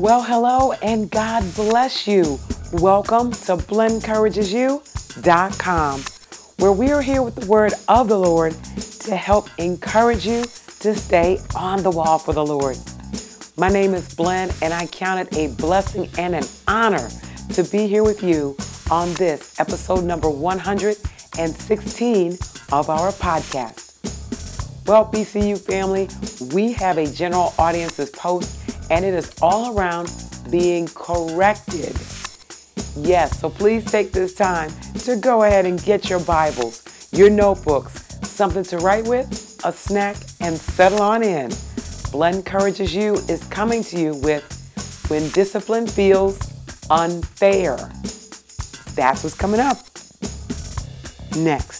Well, hello and God bless you. Welcome to blendencouragesyou.com, where we are here with the word of the Lord to help encourage you to stay on the wall for the Lord. My name is Blen, and I count it a blessing and an honor to be here with you on this episode number 116 of our podcast. Well, BCU family, we have a general audiences post and it is all around being corrected. Yes, so please take this time to go ahead and get your Bibles, your notebooks, something to write with, a snack, and settle on in. Blen Encourages You is coming to you with When Discipline Feels Unfair. That's what's coming up. Next.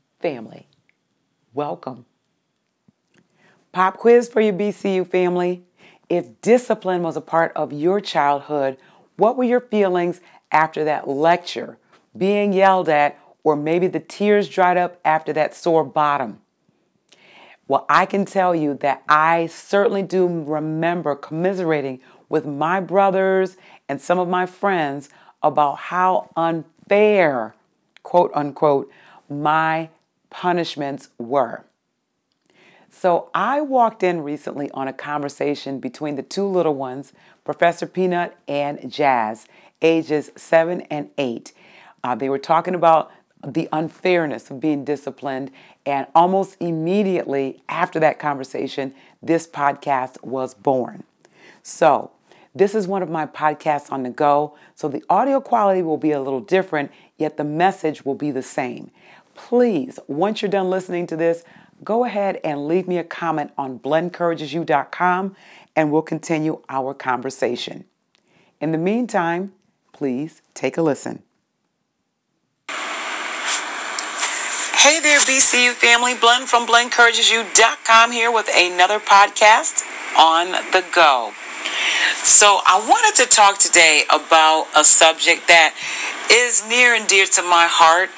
family. Welcome. Pop quiz for your BCU family. If discipline was a part of your childhood, what were your feelings after that lecture, being yelled at, or maybe the tears dried up after that sore bottom? Well, I can tell you that I certainly do remember commiserating with my brothers and some of my friends about how unfair, quote unquote, my punishments were. So I walked in recently on a conversation between the two little ones, Professor Peanut and Jazz, ages seven and eight. Uh, they were talking about the unfairness of being disciplined, and almost immediately after that conversation, this podcast was born. So, this is one of my podcasts on the go, so the audio quality will be a little different, yet the message will be the same please, once you're done listening to this, go ahead and leave me a comment on blendencouragesyou.com and we'll continue our conversation. In the meantime, please take a listen. Hey there, BCU family. Blen from blendencouragesyou.com here with another podcast on the go. So, I wanted to talk today about a subject that is near and dear to my heart,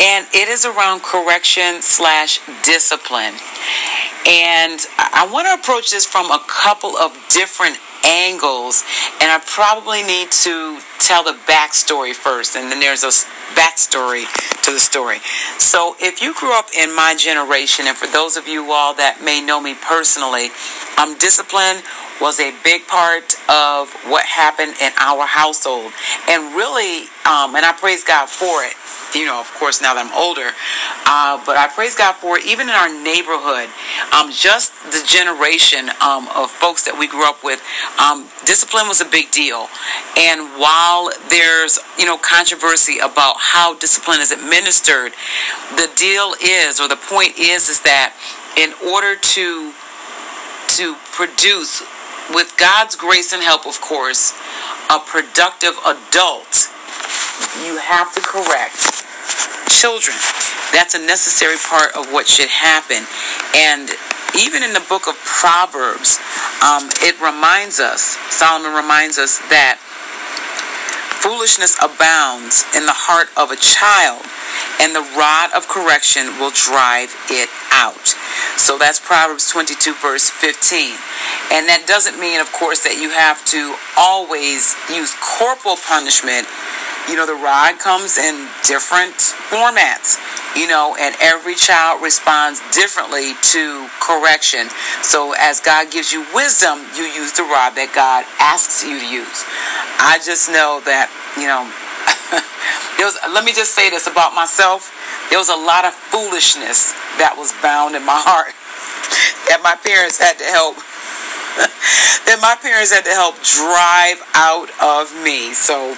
and it is around correction slash discipline. And I want to approach this from a couple of different angles, and I probably need to tell the backstory first, and then there's a backstory to the story. So, if you grew up in my generation, and for those of you all that may know me personally, um, discipline was a big part of what happened in our household. And really, um, and I praise God for it. You know, of course, now that I'm older, uh, but I praise God for it. Even in our neighborhood, um, just the generation um, of folks that we grew up with, um, discipline was a big deal. And while there's, you know, controversy about how discipline is administered, the deal is, or the point is, is that in order to to produce with God's grace and help, of course, a productive adult, you have to correct children. That's a necessary part of what should happen. And even in the book of Proverbs, um, it reminds us, Solomon reminds us that foolishness abounds in the heart of a child, and the rod of correction will drive it out. So that's Proverbs 22, verse 15. And that doesn't mean, of course, that you have to always use corporal punishment. You know, the rod comes in different formats. you know, and every child responds differently to correction. So as God gives you wisdom, you use the rod that God asks you to use. I just know that, you know, was, let me just say this about myself. There was a lot of foolishness that was bound in my heart that my parents had to help that my parents had to help drive out of me. So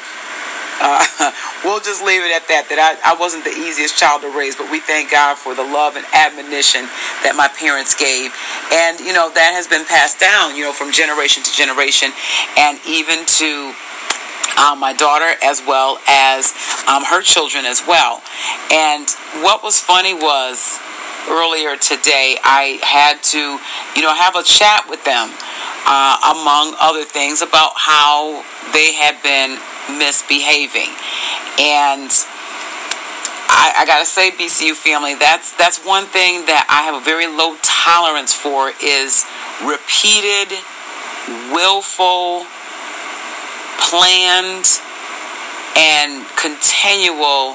uh, we'll just leave it at that. That I, I wasn't the easiest child to raise, but we thank God for the love and admonition that my parents gave, and you know that has been passed down, you know, from generation to generation, and even to um, my daughter as well as um, her children as well. And what was funny was earlier today I had to, you know, have a chat with them, uh, among other things, about how they had been misbehaving. And I, I, gotta say, BCU family, that's that's one thing that I have a very low tolerance for is repeated, willful, planned, and continual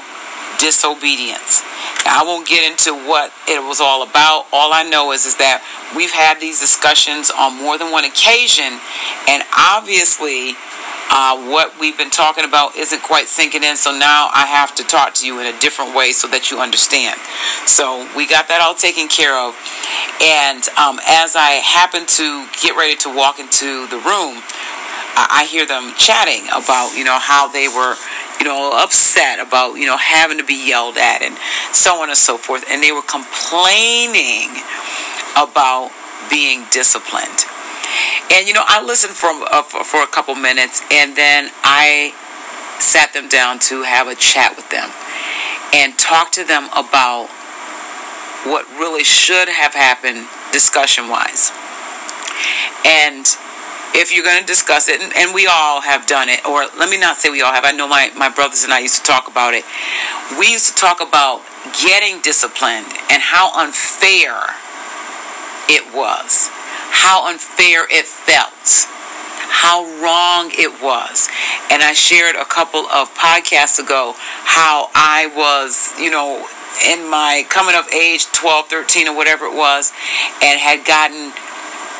disobedience. I won't get into what it was all about. All I know is, is that we've had these discussions on more than one occasion, and obviously uh, what we've been talking about isn't quite sinking in. So now I have to talk to you in a different way so that you understand. So we got that all taken care of. And um, as I happen to get ready to walk into the room, I hear them chatting about, you know, how they were, you know, upset about, you know, having to be yelled at and so on and so forth. And they were complaining about being disciplined. And you know, I listened for, uh, for, for a couple minutes, and then I sat them down to have a chat with them and talk to them about what really should have happened discussion wise. And if you're going to discuss it, and, and, we all have done it, or let me not say we all have, I know my, my brothers and I used to talk about it. We used to talk about getting disciplined and how unfair it was how unfair it felt, how wrong it was. And I shared a couple of podcasts ago how I was, you know, in my coming of age, 12, 13, or whatever it was, and had gotten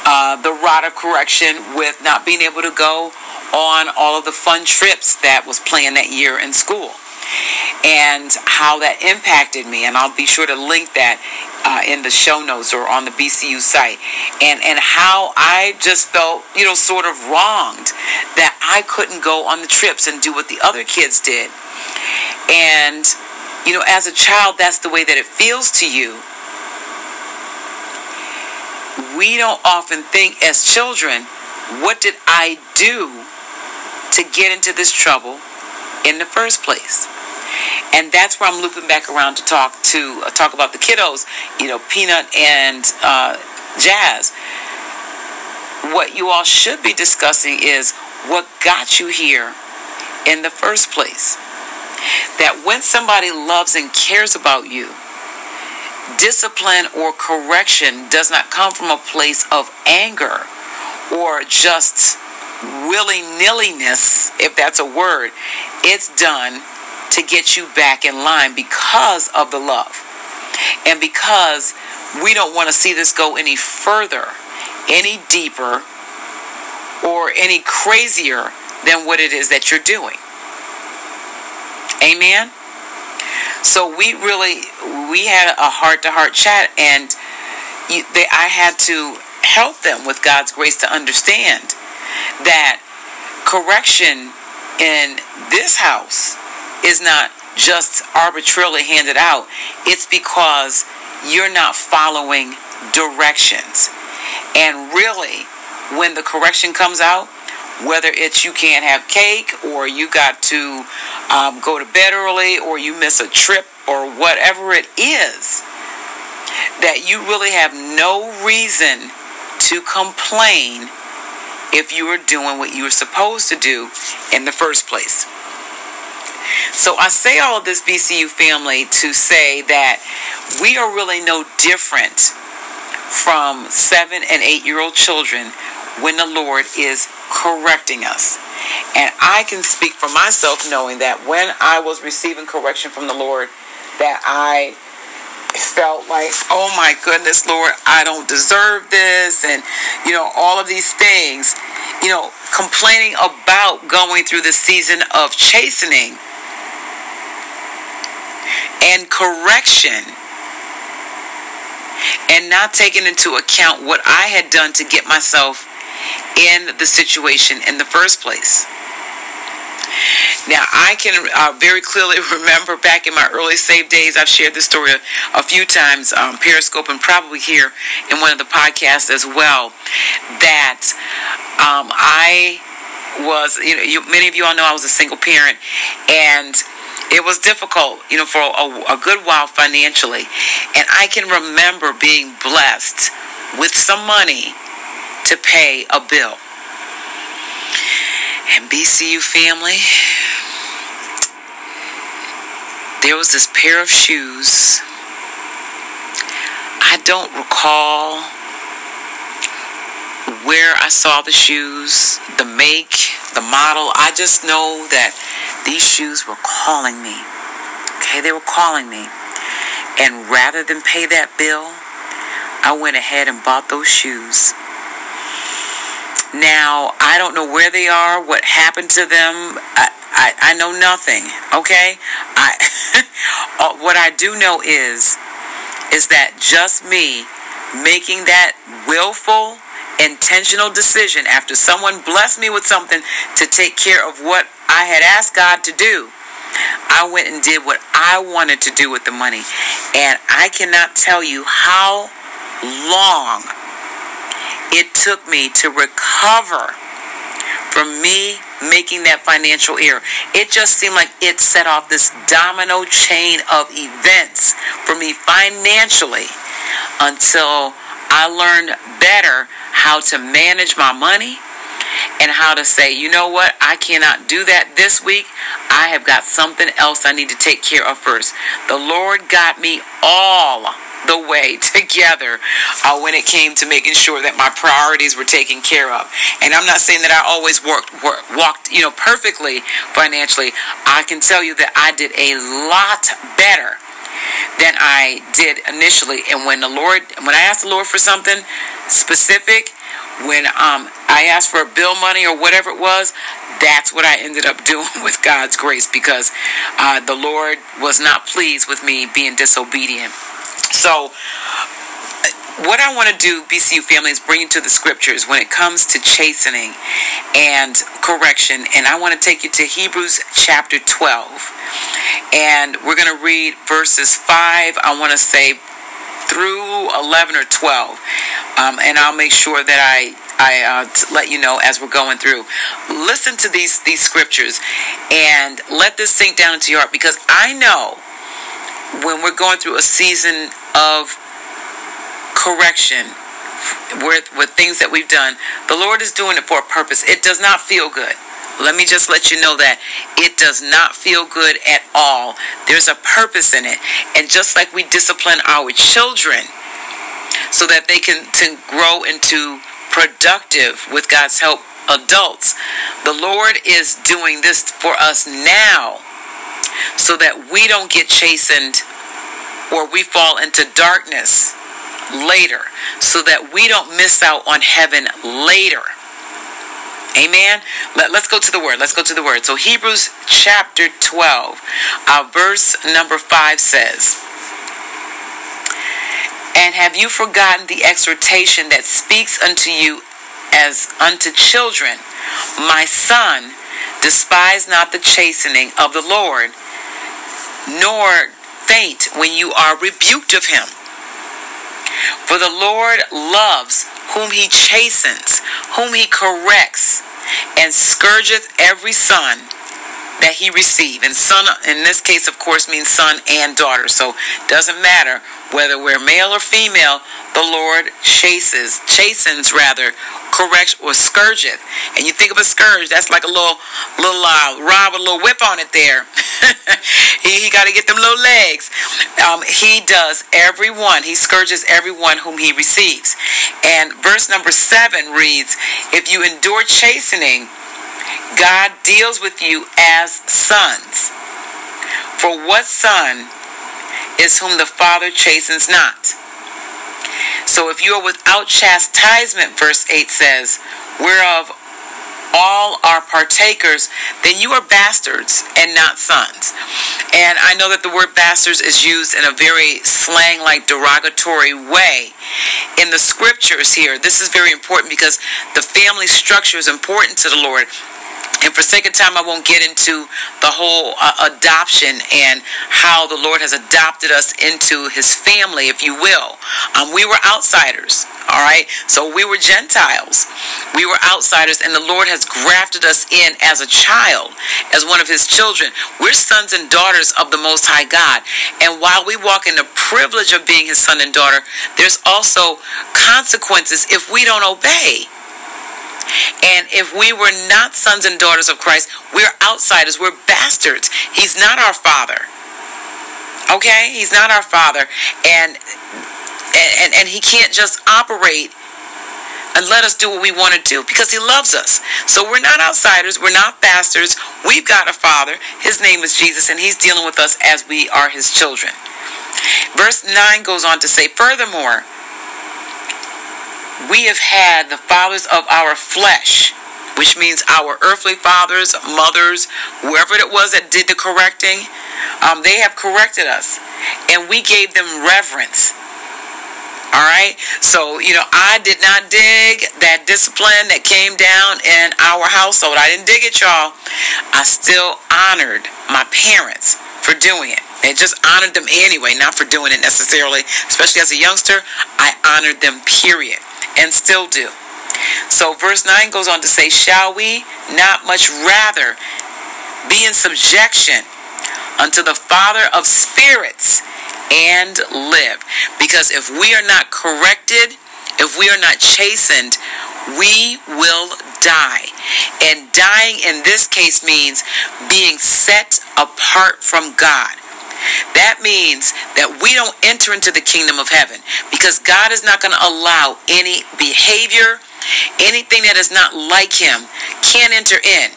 uh, the rod of correction with not being able to go on all of the fun trips that was planned that year in school and how that impacted me. And I'll be sure to link that uh, in the show notes or on the BCU site. And, and how I just felt, you know, sort of wronged that I couldn't go on the trips and do what the other kids did. And, you know, as a child, that's the way that it feels to you. We don't often think as children, what did I do to get into this trouble in the first place? And that's where I'm looping back around to talk to uh, talk about the kiddos, you know, Peanut and uh, Jazz. What you all should be discussing is what got you here in the first place. That when somebody loves and cares about you, discipline or correction does not come from a place of anger or just willy nilliness, if that's a word. It's done to get you back in line because of the love. And because we don't want to see this go any further, any deeper, or any crazier than what it is that you're doing. Amen. So we really we had a heart to heart chat and they, I had to help them with God's grace to understand that correction in this house is not just arbitrarily handed out, it's because you're not following directions. And really, when the correction comes out, whether it's you can't have cake or you got to um, go to bed early or you miss a trip or whatever it is, that you really have no reason to complain if you are doing what you were supposed to do in the first place. So I say all of this, BCU family, to say that we are really no different from seven and eight year old children when the Lord is correcting us. And I can speak for myself knowing that when I was receiving correction from the Lord, that I felt like, oh my goodness, Lord, I don't deserve this, and you know, all of these things, you know, complaining about going through the season of chastening and correction and not taking into account what I had done to get myself in the situation in the first place. Now, I can uh, very clearly remember back in my early save days, I've shared this story a, a few times, um, Periscope, and probably here in one of the podcasts as well, that um, I was, you know, you, many of you all know I was a single parent, and it was difficult, you know, for a, a good while financially. And I can remember being blessed with some money to pay a bill. And BCU family, there was this pair of shoes. I don't recall where I saw the shoes, the make, the model. I just know that these shoes were calling me. Okay, they were calling me. And rather than pay that bill, I went ahead and bought those shoes. Now, I don't know where they are, what happened to them. I, I, I know nothing, okay? I, uh, what I do know is, is that just me making that willful, intentional decision after someone blessed me with something to take care of what I had asked God to do. I went and did what I wanted to do with the money. And I cannot tell you how long it took me to recover from me making that financial error. It just seemed like it set off this domino chain of events for me financially until I learned better how to manage my money and how to say, you know what, I cannot do that this week. I have got something else I need to take care of first. The Lord got me all the way together uh, when it came to making sure that my priorities were taken care of. And I'm not saying that I always worked, work, walked, you know, perfectly financially. I can tell you that I did a lot better than I did initially. And when the Lord, when I asked the Lord for something specific, when um, I asked for bill money or whatever it was, that's what I ended up doing with God's grace because uh, the Lord was not pleased with me being disobedient. So, what I want to do, BCU family, is bring you to the scriptures when it comes to chastening and correction. And I want to take you to Hebrews chapter 12. And we're going to read verses 5, I want to say, through 11 or 12. Um, and I'll make sure that I I uh, let you know as we're going through. Listen to these these scriptures and let this sink down into your heart because I know when we're going through a season of correction with, with things that we've done, the Lord is doing it for a purpose. It does not feel good. Let me just let you know that it does not feel good at all. There's a purpose in it. And just like we discipline our children so that they can to grow into productive, with God's help, adults, the Lord is doing this for us now so that we don't get chastened or we fall into darkness later, so that we don't miss out on heaven later. Amen. Let, us go to the word. Let's go to the word. So, Hebrews chapter 12, uh, verse number 5 says, And have you forgotten the exhortation that speaks unto you as unto children? My son, despise not the chastening of the Lord, nor faint when you are rebuked of him. For the Lord loves whom he chastens, whom he corrects, and scourgeth every son that he receive. And son, in this case, of course, means son and daughter. So doesn't matter whether we're male or female, the Lord chases, chastens rather, corrects or scourgeth. And you think of a scourge, that's like a little little uh, rod with a little whip on it there. he, he got to get them little legs. Um, he does everyone. He scourges everyone whom he receives. And verse number seven reads, If you endure chastening, God deals with you as sons. For what son is whom the Father chastens not. So if you are without chastisement, verse 8 says, whereof all are partakers, then you are bastards and not sons. And I know that the word bastards is used in a very slang like derogatory way in the scriptures here. This is very important because the family structure is important to the Lord. And for sake of time, I won't get into the whole uh, adoption and how the Lord has adopted us into his family, if you will. Um, we were outsiders, all right? So we were Gentiles. We were outsiders, and the Lord has grafted us in as a child, as one of his children. We're sons and daughters of the Most High God. And while we walk in the privilege of being his son and daughter, there's also consequences if we don't obey. And if we were not sons and daughters of Christ, we're outsiders, we're bastards. He's not our father. Okay? He's not our father. And and, and he can't just operate and let us do what we want to do because he loves us. So we're not outsiders, we're not bastards. We've got a father. His name is Jesus, and he's dealing with us as we are his children. Verse 9 goes on to say, Furthermore, we have had the fathers of our flesh, which means our earthly fathers, mothers, whoever it was that did the correcting, um, they have corrected us. And we gave them reverence. All right. So, you know, I did not dig that discipline that came down in our household. I didn't dig it, y'all. I still honored my parents for doing it. And just honored them anyway, not for doing it necessarily. Especially as a youngster, I honored them, period and still do. So verse 9 goes on to say, Shall we not much rather be in subjection unto the Father of spirits and live? Because if we are not corrected, if we are not chastened, we will die. And dying in this case means being set apart from God. That means that we don't enter into the kingdom of heaven because God is not going to allow any behavior, anything that is not like Him, can enter in.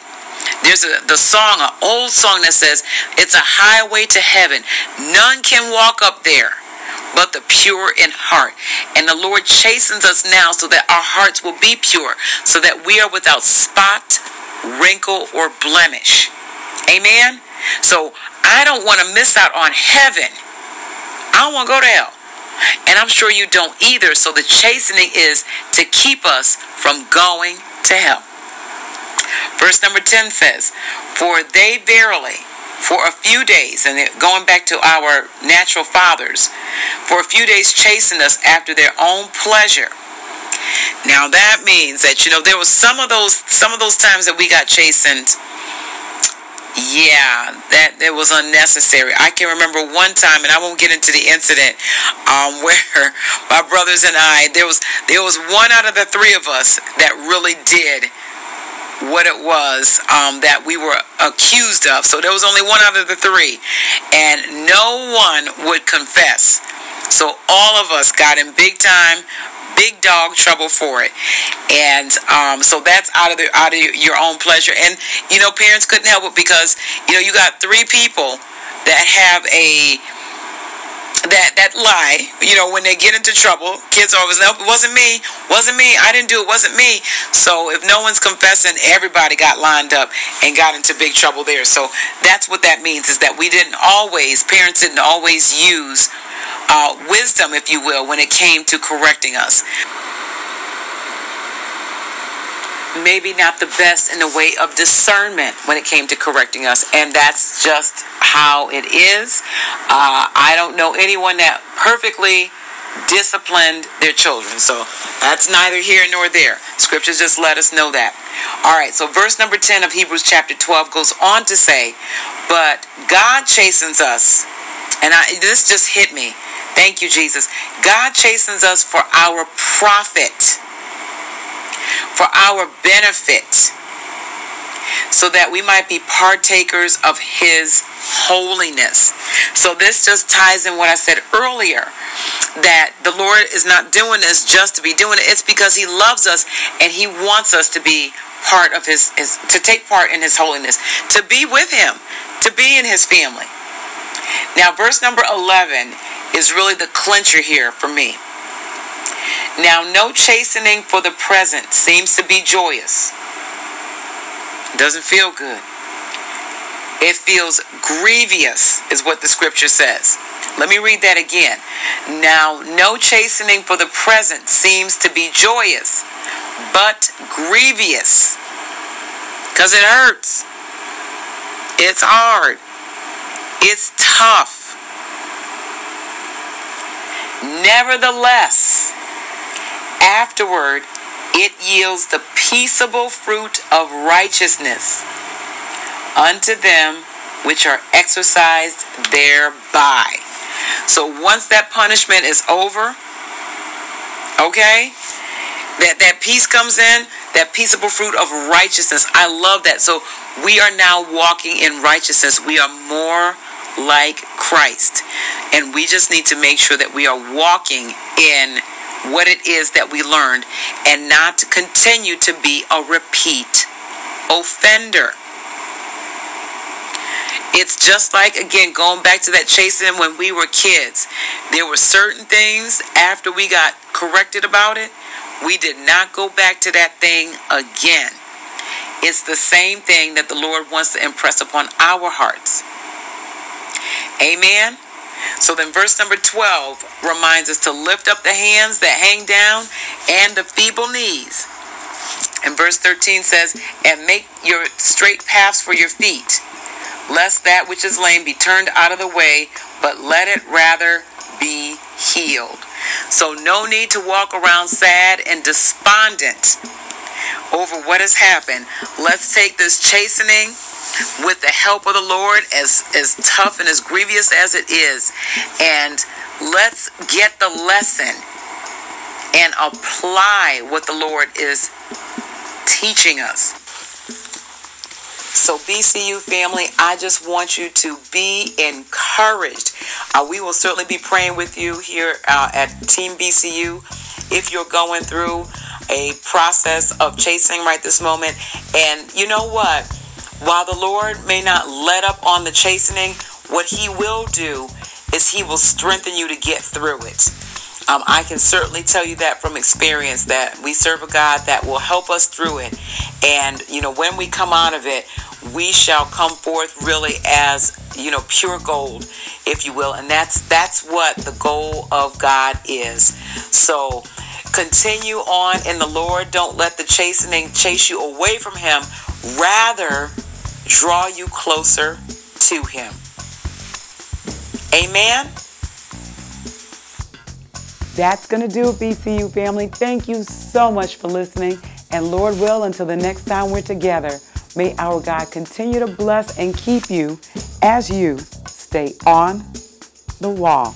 There's a, the song, an old song that says, It's a highway to heaven. None can walk up there but the pure in heart. And the Lord chastens us now so that our hearts will be pure, so that we are without spot, wrinkle, or blemish. Amen? So I don't want to miss out on heaven. I don't want to go to hell. And I'm sure you don't either. So the chastening is to keep us from going to hell. Verse number 10 says, For they verily, for a few days, and going back to our natural fathers, for a few days chastened us after their own pleasure. Now that means that you know there was some of those some of those times that we got chastened yeah, that that was unnecessary. I can remember one time, and I won't get into the incident, um, where my brothers and I there was there was one out of the three of us that really did what it was um, that we were accused of. So there was only one out of the three, and no one would confess. So all of us got in big time big dog trouble for it. And um, so that's out of the out of your own pleasure. And you know, parents couldn't help it because you know you got three people that have a that that lie, you know, when they get into trouble, kids always know it wasn't me, wasn't me, I didn't do it, wasn't me. So if no one's confessing, everybody got lined up and got into big trouble there. So that's what that means is that we didn't always, parents didn't always use uh, wisdom, if you will, when it came to correcting us. Maybe not the best in the way of discernment when it came to correcting us, and that's just how it is. Uh, I don't know anyone that perfectly disciplined their children. So that's neither here nor there. Scriptures just let us know that. All right, so verse number 10 of Hebrews chapter 12 goes on to say, But God chastens us. And I, this just hit me. Thank you, Jesus. God chastens us for our profit, for our benefit, so that we might be partakers of His holiness. So this just ties in what I said earlier that the Lord is not doing this just to be doing it. It's because He loves us and He wants us to be part of His, his to take part in His holiness, to be with Him, to be in His family. Now, verse number 11 is really the clincher here for me. Now, no chastening for the present seems to be joyous. Doesn't feel good. It feels grievous, is what the scripture says. Let me read that again. Now, no chastening for the present seems to be joyous, but grievous. Because it hurts. It's hard. It's tough. Nevertheless, afterward, it yields the peaceable fruit of righteousness unto them which are exercised thereby. So once that punishment is over, okay, that that peace comes in, that peaceable fruit of righteousness. I love that. So we are now walking in righteousness. We are more like Christ. And we just need to make sure that we are walking in what it is that we learned and not continue to be a repeat offender. It's just like, again, going back to that chasing when we were kids. There were certain things after we got corrected about it, we did not go back to that thing again. It's the same thing that the Lord wants to impress upon our hearts. Amen. So then, verse number 12 reminds us to lift up the hands that hang down and the feeble knees. And verse 13 says, And make your straight paths for your feet, lest that which is lame be turned out of the way, but let it rather be healed. So, no need to walk around sad and despondent over what has happened. Let's take this chastening with the help of the Lord, as, as tough and as grievous as it is, and let's get the lesson and apply what the Lord is teaching us. So, BCU family, I just want you to be encouraged. Uh, we will certainly be praying with you here uh, at Team BCU if you're going through a process of chasing right this moment. And you know what? While the Lord may not let up on the chastening, what He will do is He will strengthen you to get through it. Um, I can certainly tell you that from experience that we serve a God that will help us through it. And, you know, when we come out of it, we shall come forth really as, you know, pure gold, if you will. And that's that's what the goal of God is. So continue on in the Lord. Don't let the chastening chase you away from him. Rather, draw you closer to him. Amen. That's going to do it, BCU family. Thank you so much for listening. And Lord will, until the next time we're together, may our God continue to bless and keep you as you stay on the wall.